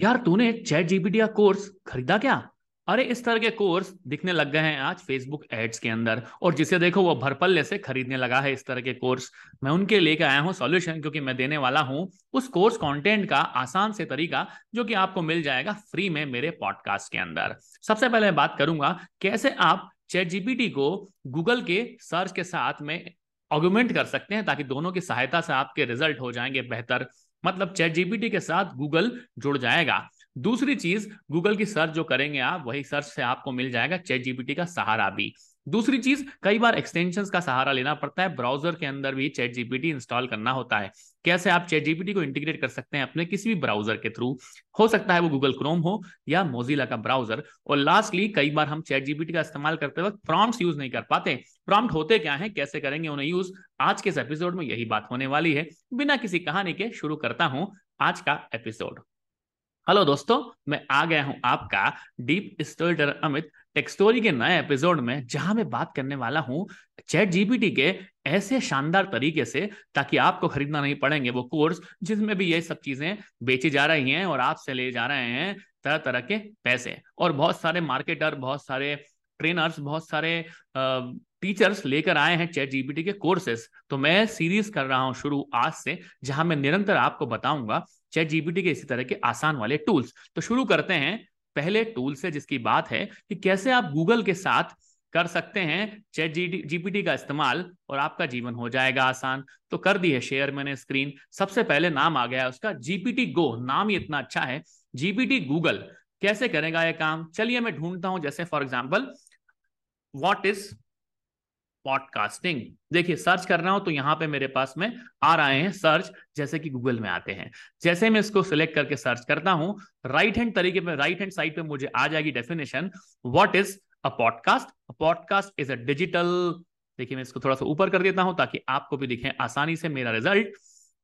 यार, तूने chat GPT का कोर्स खरीदा क्या? अरे, इस तरह के कोर्स दिखने लग गए हैं आज फेसबुक एड्स के अंदर, और जिसे देखो वो भरपल्ले से खरीदने लगा है इस तरह के कोर्स। मैं उनके लेके आया हूँ सॉल्यूशन, क्योंकि मैं देने वाला हूँ उस कोर्स कंटेंट का आसान से तरीका, जो कि आपको मिल जाएगा फ्री में मेरे पॉडकास्ट के अंदर। सबसे पहले मैं बात करूँगा, कैसे आप चैट जीपीटी को गूगल के सर्च के साथ में ऑग्यूमेंट कर सकते हैं, ताकि दोनों की सहायता से आपके रिज़ल्ट हो जाएँगे बेहतर। मतलब चैट जीपीटी के साथ गूगल जुड़ जाएगा। दूसरी चीज़, गूगल की सर्च जो करेंगे आप, वही सर्च से आपको मिल जाएगा चैट जीपीटी का सहारा भी। दूसरी चीज़, कई बार एक्सटेंशन का सहारा लेना पड़ता है ब्राउज़र के अंदर भी चैट जीपीटी इंस्टॉल करना होता है। कैसे आप चैट जीपीटी को इंटीग्रेट कर सकते हैं अपने किसी भी ब्राउज़र के थ्रू हो सकता है वो गूगल क्रोम हो या मोजिला का ब्राउज़र और लास्टली कई बार हम चैट जीपीटी का इस्तेमाल करते वक्त प्रॉम्प्ट यूज़ नहीं कर पाते। प्रॉम्प्ट होते क्या है? कैसे करेंगे उन्हें यूज़ आज के इस एपिसोड में यही बात होने वाली है। बिना किसी कहानी के शुरू करता हूँ आज का एपिसोड हेलो दोस्तों, मैं आ गया हूँ आपका डीप स्टोरी अमित टेक्स्टोरी के नए एपिसोड में जहाँ मैं बात करने वाला हूँ चैट जीपीटी के ऐसे शानदार तरीके से ताकि आपको खरीदना नहीं पड़ेंगे वो कोर्स, जिसमें भी ये सब चीज़ें बेची जा रही हैं और आपसे ले जा रहे हैं तरह तरह के पैसे। और बहुत सारे मार्केटर, बहुत सारे ट्रेनर्स, बहुत सारे टीचर्स लेकर आए हैं चैट जीपीटी के कोर्सेस। तो मैं सीरीज़ कर रहा हूँ शुरू आज से, जहाँ मैं निरंतर आपको बताऊँगा चैट जीपीटी के इसी तरह के आसान वाले टूल्स। तो शुरू करते हैं पहले टूल से जिसकी बात है कि कैसे आप गूगल के साथ कर सकते हैं चैट जीपीटी का इस्तेमाल और आपका जीवन हो जाएगा आसान। तो कर दी है शेयर मैंने स्क्रीन सबसे पहले नाम आ गया उसका जीपीटी गो नाम ही इतना अच्छा है। जीपीटी गूगल कैसे करेगा यह काम? चलिए मैं ढूंढता हूँ, जैसे for example what is podcasting देखिए सर्च कर रहा हूँ तो यहाँ पे मेरे पास में आ रहे हैं सर्च जैसे कि गूगल में आते हैं। जैसे मैं इसको सिलेक्ट करके सर्च करता हूँ राइट हैंड तरीके में राइट हैंड साइड पे मुझे आ जाएगी definition what is a podcast a podcast is a digital देखिए मैं इसको थोड़ा सा ऊपर कर देता हूँ ताकि आपको भी दिखे आसानी से मेरा रिज़ल्ट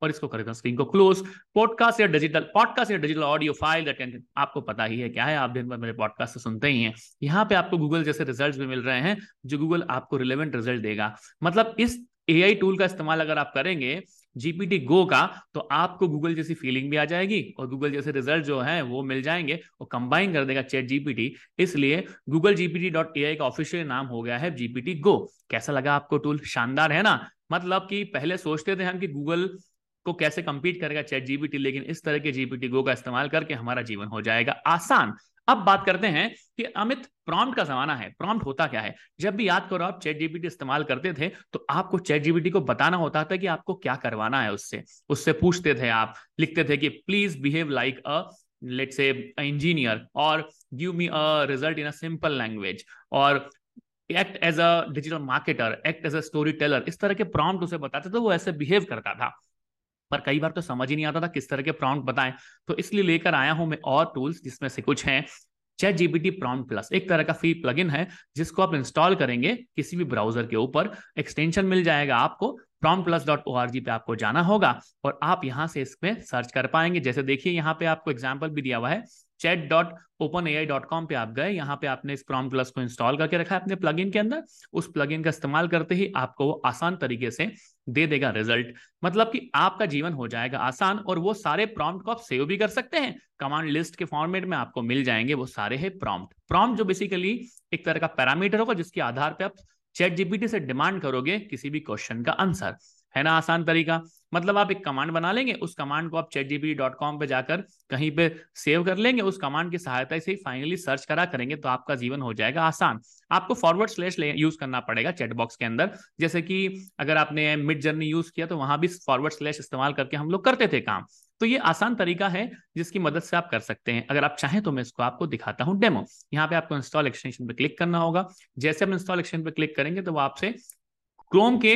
और इसको कर देता स्क्रीन को क्लोज पॉडकास्ट या डिजिटल पॉडकास्ट या डिजिटल ऑडियो फ़ाइल आपको पता ही है क्या है? आप दिन भर मेरे पॉडकास्ट से सुनते ही हैं। यहाँ पे आपको गूगल जैसे रिज़ल्ट भी मिल रहे हैं, जो गूगल आपको रिलेवेंट रिज़ल्ट देगा। मतलब इस एआई टूल का इस्तेमाल अगर आप करेंगे जीपीटी गो का तो आपको गूगल जैसी फीलिंग भी आ जाएगी और गूगल जैसे रिज़ल्ट जो है, वो मिल जाएँगे और कंबाइन कर देगा चैट जीपीटी इसलिए गूगल जीपीटी डॉट ए का ऑफिशियल नाम हो गया है जीपीटी गो कैसा लगा आपको टूल शानदार है ना? मतलब कि पहले सोचते थे हम कि गूगल को कैसे कंपीट करेगा चैट जीपीटी लेकिन इस तरह के जीपीटी गो का इस्तेमाल करके हमारा जीवन हो जाएगा आसान। अब बात करते हैं कि अमित प्रॉम्प्ट का जमाना है। प्रॉम्प्ट होता क्या है? जब भी याद करो, आप चैट जीपीटी इस्तेमाल करते थे तो आपको चैट जीपीटी को बताना होता था कि आपको क्या करवाना है उससे। उससे पूछते थे आप, लिखते थे कि please behave like a let say engineer और give me a result in a simple language और act as a digital marketer act as a story teller इस तरह के प्रॉम्प्ट उसे बताते थे वो ऐसे बिहेव करता था। पर कई बार तो समझ ही नहीं आता था किस तरह के प्रॉम्प्ट बताएँ। तो इसलिए लेकर आया हूँ मैं और टूल्स जिसमें से कुछ हैं। चैट जीपीटी प्रॉम्प्ट प्लस एक तरह का फ्री प्लगइन है, जिसको आप इंस्टॉल करेंगे किसी भी ब्राउज़र के ऊपर। एक्सटेंशन मिल जाएगा आपको prom plus dot O R G पे आपको जाना होगा और आप यहाँ से इसमें सर्च कर पाएँगे। जैसे देखिए, यहाँ पे आपको एग्ज़ाम्पल भी दिया हुआ है। Chat dot open A I dot com पे आप गए, यहाँ पे आपने इस प्रॉम प्लस को इंस्टॉल करके रखा है अपने प्लगइन के अंदर। उस प्लगइन का इस्तेमाल करते ही आपको वो आसान तरीके से दे देगा रिज़ल्ट मतलब कि आपका जीवन हो जाएगा आसान और वो सारे प्रॉम्प्ट को आप सेव भी कर सकते हैं। कमांड लिस्ट के फॉर्मेट में आपको मिल जाएँगे वो सारे है प्रॉम्प्ट प्रॉम्प्ट जो बेसिकली एक तरह का पैरामीटर होगा जिसके आधार पर आप चैट जीपीटी से डिमांड करोगे किसी भी क्वेश्चन का आंसर है ना आसान तरीका? मतलब आप एक कमांड बना लेंगे, उस कमांड को आप चैट जीपी डॉट कॉम पर जाकर कहीं पे सेव कर लेंगे, उस कमांड की सहायता से फाइनली सर्च करा करेंगे तो आपका जीवन हो जाएगा आसान। आपको फॉरवर्ड स्लेश यूज़ करना पड़ेगा चैट बॉक्स के अंदर। जैसे कि अगर आपने मिड जर्नी यूज़ किया तो वहाँ भी फॉरवर्ड स्लेश इस्तेमाल करके हम लोग करते थे काम। तो ये आसान तरीका है जिसकी मदद से आप कर सकते हैं। अगर आप चाहें तो मैं इसको आपको दिखाता हूँ डेमो यहाँ पे आपको इंस्टॉल एक्सटेंशन पे क्लिक करना होगा। जैसे आप इंस्टॉल एक्सटेंशन पे क्लिक करेंगे तो वो आपसे क्रोम के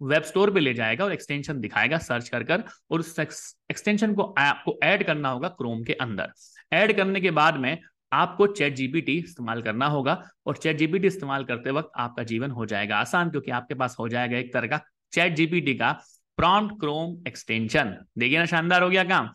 वेब स्टोर पे ले जाएगा और एक्सटेंशन दिखाएगा, सर्च कर कर, और उस एक्सटेंशन को आपको ऐड करना होगा क्रोम के अंदर। ऐड करने के बाद में आपको चैट जीपीटी इस्तेमाल करना होगा और चैट जीपीटी इस्तेमाल करते वक्त आपका जीवन हो जाएगा आसान, क्योंकि आपके पास हो जाएगा एक तरह का चैट जीपीटी का प्रॉम्प्ट क्रोम एक्सटेंशन। देखिए ना, शानदार हो गया काम।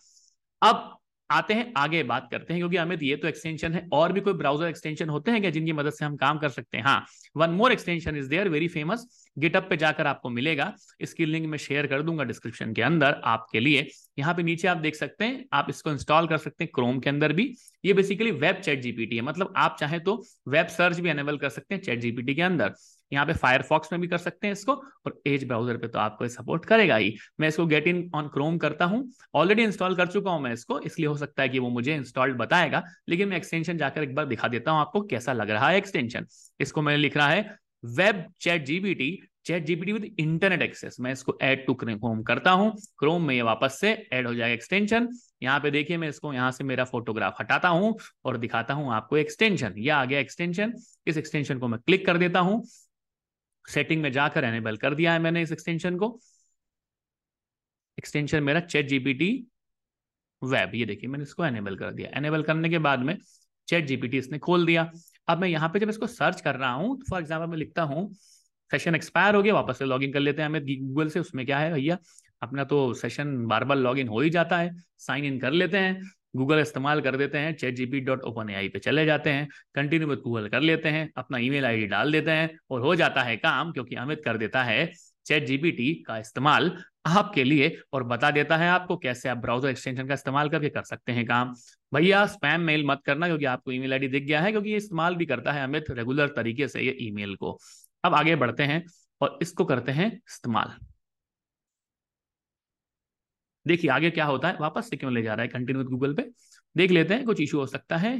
अब आते हैं, आगे बात करते हैं, क्योंकि अमित, ये तो एक्सटेंशन है, और भी कोई ब्राउज़र एक्सटेंशन होते हैं क्या जिनकी मदद से हम काम कर सकते हैं? हाँ one more extension is there very famous GitHub पे जाकर आपको मिलेगा। इसकी लिंक मैं शेयर कर दूँगा डिस्क्रिप्शन के अंदर आपके लिए। यहाँ पे नीचे आप देख सकते हैं, आप इसको इंस्टॉल कर सकते हैं क्रोम के अंदर भी। ये बेसिकली वेब चैट जीपीटी है मतलब आप चाहे तो वेब सर्च भी एनेबल कर सकते हैं चैट जीपीटी के अंदर। यहाँ पे फायरफॉक्स में भी कर सकते हैं इसको, और एज ब्राउज़र पे तो आपको सपोर्ट करेगा ही। मैं इसको गेट इन ऑन क्रोम करता हूँ। ऑलरेडी इंस्टॉल कर चुका हूँ मैं इसको, इसलिए हो सकता है कि वो मुझे इंस्टॉल्ड बताएगा, लेकिन मैं एक्सटेंशन जाकर एक बार दिखा देता हूँ आपको कैसा लग रहा है एक्सटेंशन इसको मैंने लिख रहा है web chat GPT chat GPT with internet access मैं इसको ऐड टू क्रोम करता हूँ। क्रोम में ये वापस से ऐड हो जाएगा एक्सटेंशन यहाँ पे देखिए मैं इसको यहाँ से मेरा फोटोग्राफ हटाता हूँ और दिखाता हूँ आपको एक्सटेंशन ये आ गया एक्सटेंशन इस एक्सटेंशन को मैं क्लिक कर देता हूँ। सेटिंग में जाकर एनेबल कर दिया है मैंने इस एक्सटेंशन को। एक्सटेंशन मेरा चैट जीपीटी वेब ये देखिए मैंने इसको एनेबल कर दिया। एनेबल करने के बाद में चैट जीपीटी इसने खोल दिया। अब मैं यहाँ पे जब इसको सर्च कर रहा हूँ फॉर एग्ज़ाम्पल मैं लिखता हूँ सेशन एक्सपायर हो गया, वापस से लॉगिन कर लेते हैं। हमें गूगल से उसमें क्या है भैया? अपना तो सेशन बार बार लॉगिन हो ही जाता है साइन इन कर लेते हैं। गूगल इस्तेमाल कर देते हैं chat GP dot open A पे चले जाते हैं, कंटिन्यू विद गूगल कर लेते हैं, अपना ईमेल आईडी डाल देते हैं और हो जाता है काम क्योंकि अमित कर देता है चैट जीपीटी का इस्तेमाल आपके लिए और बता देता है आपको कैसे आप ब्राउज़र एक्सटेंशन का इस्तेमाल करके कर सकते हैं काम। भैया स्पैम मेल मत करना क्योंकि आपको ईमेल आईडी दिख गया है क्योंकि ये इस्तेमाल भी करता है अमित रेगुलर तरीके से ये ईमेल को। अब आगे बढ़ते हैं और इसको करते हैं इस्तेमाल। देखिए, आगे क्या होता है? वापस से क्यों ले जा रहा है कंटिन्यू गूगल पे। देख लेते हैं, कुछ इशू हो सकता है।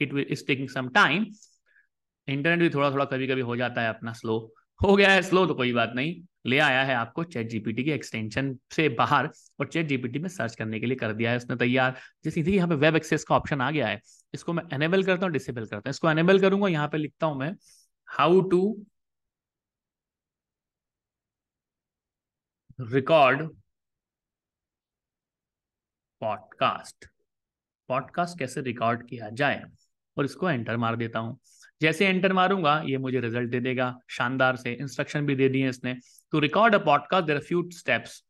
It is taking some time internet भी थोड़ा थोड़ा कभी कभी हो जाता है अपना स्लो हो गया है स्लो तो कोई बात नहीं। ले आया है आपको चैट जीपीटी के एक्सटेंशन से बाहर और चैट जीपीटी में सर्च करने के लिए कर दिया है उसने तैयार। जैसे थी यहाँ पे वेब एक्सेस का ऑप्शन आ गया है, इसको मैं एनेबल करता हूँ डिसेबल करता हूँ। इसको एनेबल करूँगा, यहाँ पे लिखता हूँ मैं how to record podcast. Podcast कैसे रिकॉर्ड किया जाए? और इसको एंटर मार देता हूँ। जैसे एंटर मारूँगा, ये मुझे रिज़ल्ट दे देगा। शानदार से इंस्ट्रक्शन भी दे दिए इसने। To record a podcast there few steps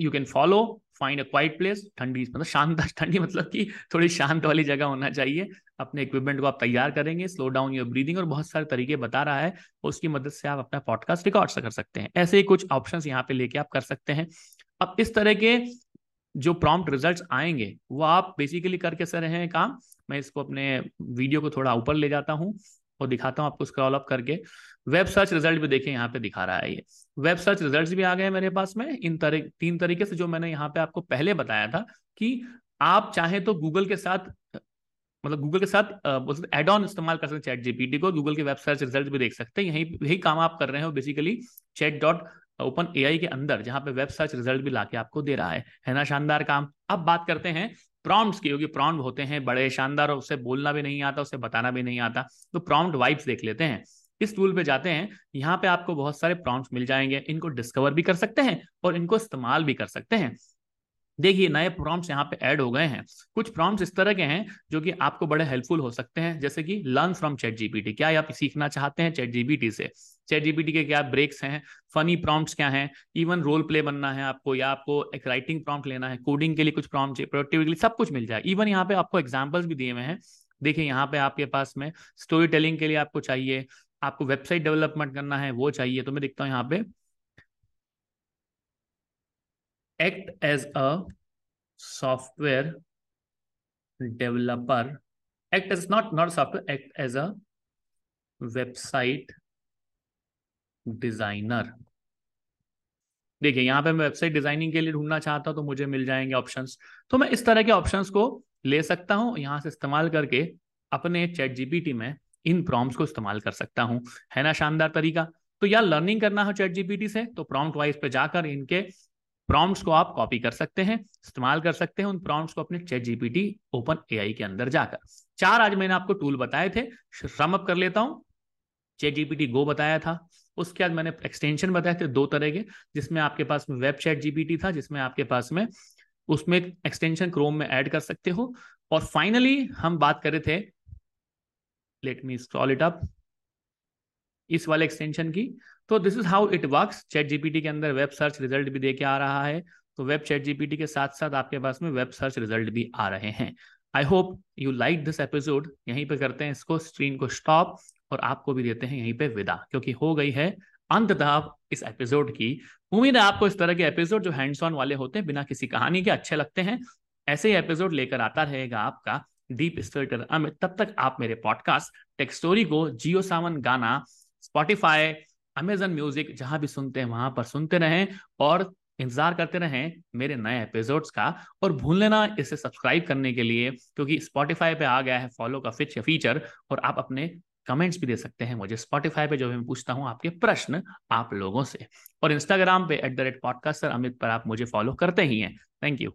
you can follow find a quiet place ठंडी मतलब शांत ठंडी मतलब कि थोड़ी शांत वाली जगह होना चाहिए। अपने इक्विपमेंट को आप तैयार करेंगे स्लो डाउन योर ब्रीदिंग और बहुत सारे तरीके बता रहा है। उसकी मदद से आप अपना पॉडकास्ट रिकॉर्ड कर सकते हैं। ऐसे ही कुछ ऑप्शंस यहाँ पे लेके आप कर सकते हैं। अब इस तरह के जो प्रॉम्प्ट रिजल्ट्स आएँगे, वो आप बेसिकली करके सर रहे हैं काम, मैं इसको अपने वीडियो को थोड़ा ऊपर ले जाता हूँ और दिखाता हूँ आपको स्क्रॉल अप करके। वेब सर्च रिज़ल्ट भी देखें यहाँ पे दिखा रहा है ये। वेब सर्च रिजल्ट्स भी आ गए मेरे पास में। इन तरह तीन तरीके से जो मैंने यहाँ पे आपको पहले बताया था कि आप चाहे तो गूगल के साथ मतलब गूगल के साथ एड ऑन इस्तेमाल कर सकते हैं चैट जीपीटी को। गूगल के वेब सर्च रिज़ल्ट भी देख सकते हैं। यही यही काम आप कर रहे हो basically chat dot open AI के अंदर, जहाँ पे वेब सर्च रिज़ल्ट भी लाके आपको दे रहा है। है ना, शानदार काम। अब बात करते हैं प्रॉम्प्ट्स की, क्योंकि प्रॉम्प्ट होते हैं बड़े शानदार और उसे बोलना भी नहीं आता, उसे बताना भी नहीं आता। तो प्रॉम्प्ट वाइब्स देख लेते हैं। इस टूल पे जाते हैं। यहाँ पे आपको बहुत सारे प्रॉम्प्ट्स मिल जाएँगे। इनको डिस्कवर भी कर सकते हैं और इनको इस्तेमाल भी कर सकते हैं। देखिए, नए प्रॉम्प्ट्स यहाँ पे ऐड हो गए हैं। कुछ प्रॉम्प्ट्स इस तरह के हैं जो कि आपको बड़े हेल्पफुल हो सकते हैं, जैसे कि लर्न फ्रॉम चैट जीपीटी क्या आप सीखना चाहते हैं चैट जीपीटी से? चैट जीपीटी के क्या ब्रेक्स हैं? फनी प्रॉम्प्ट्स क्या हैं? इवन रोल प्ले बनना है आपको या आपको एक राइटिंग प्रॉम्प्ट लेना है कोडिंग के लिए कुछ प्रॉम्प्ट प्रोडक्टिविटी सब कुछ मिल जाए। इवन यहाँ पे आपको एग्जाम्पल्स भी दिए हुए हैं। देखिए, यहाँ पे आपके पास में स्टोरी टेलिंग के लिए आपको चाहिए, आपको वेबसाइट डेवलपमेंट करना है, वो चाहिए। तो मैं देखता हूँ यहाँ पे। Act as a software developer. Act as not not software, act as a website designer देखिए, यहाँ पे मैं वेबसाइट डिज़ाइनिंग के लिए ढूंढना चाहता हूँ तो मुझे मिल जाएँगे ऑप्शंस तो मैं इस तरह के ऑप्शंस को ले सकता हूँ, यहाँ से इस्तेमाल करके अपने चैट जीपीटी में इन प्रॉम्प्ट्स को इस्तेमाल कर सकता हूँ। है ना, शानदार तरीका? तो यार लर्निंग करना हो चैट जीपीटी से तो प्रॉम्प्ट वाइज पे जाकर इनके प्रॉम्प्ट्स को आप कॉपी कर सकते हैं, इस्तेमाल कर सकते हैं उन प्रॉम्प्ट्स को अपने चैट जीपीटी, ओपन एआई के अंदर जाकर। चार आज मैंने आपको टूल बताए थे श्रम अप कर लेता हूँ। चैट जीपीटी गो बताया था, उसके बाद मैंने एक्सटेंशन बताए थे दो तरह के, जिसमें आपके पास में वेब चैट जीपीटी था, जिसमें आपके पास में, उसमें एक्सटेंशन क्रोम में ऐड कर सकते हो। और फाइनली हम बात कर थे let me scroll it up इस वाले एक्सटेंशन की तो this is how it works chat GPT के अंदर वेब सर्च रिज़ल्ट भी देके आ रहा है। तो वेब चैट जीपीटी के साथ साथ आपके पास में वेब सर्च रिज़ल्ट भी आ रहे हैं। I hope you like this episode यहीं पे करते हैं इसको। स्क्रीन को स्टॉप और आपको भी देते हैं यहीं पे विदा। क्योंकि हो गई है अंततः इस एपिसोड की। उम्मीद है आपको इस तरह के एपिसोड जो हैंड्स ऑन वाले होते हैं, बिना किसी कहानी के अच्छे लगते हैं। ऐसे ही एपिसोड लेकर आता रहेगा आपका डीप अमित तब तक आप मेरे पॉडकास्ट टेक स्टोरी को जियो सावन गाना स्पॉटिफाई अमेजन म्यूज़िक जहाँ भी सुनते हैं, वहाँ पर सुनते रहें और इंतज़ार करते रहें मेरे नए एपिसोड्स का और भूल लेना इसे सब्सक्राइब करने के लिए क्योंकि स्पॉटिफाई पे आ गया है फॉलो का फिच फीचर और आप अपने कमेंट्स भी दे सकते हैं मुझे। स्पॉटिफाई पे जो मैं पूछता हूँ आपके प्रश्न आप लोगों से। और इंस्टाग्राम पे at the rate podcast Amit पर आप मुझे फॉलो करते ही हैं। Thank you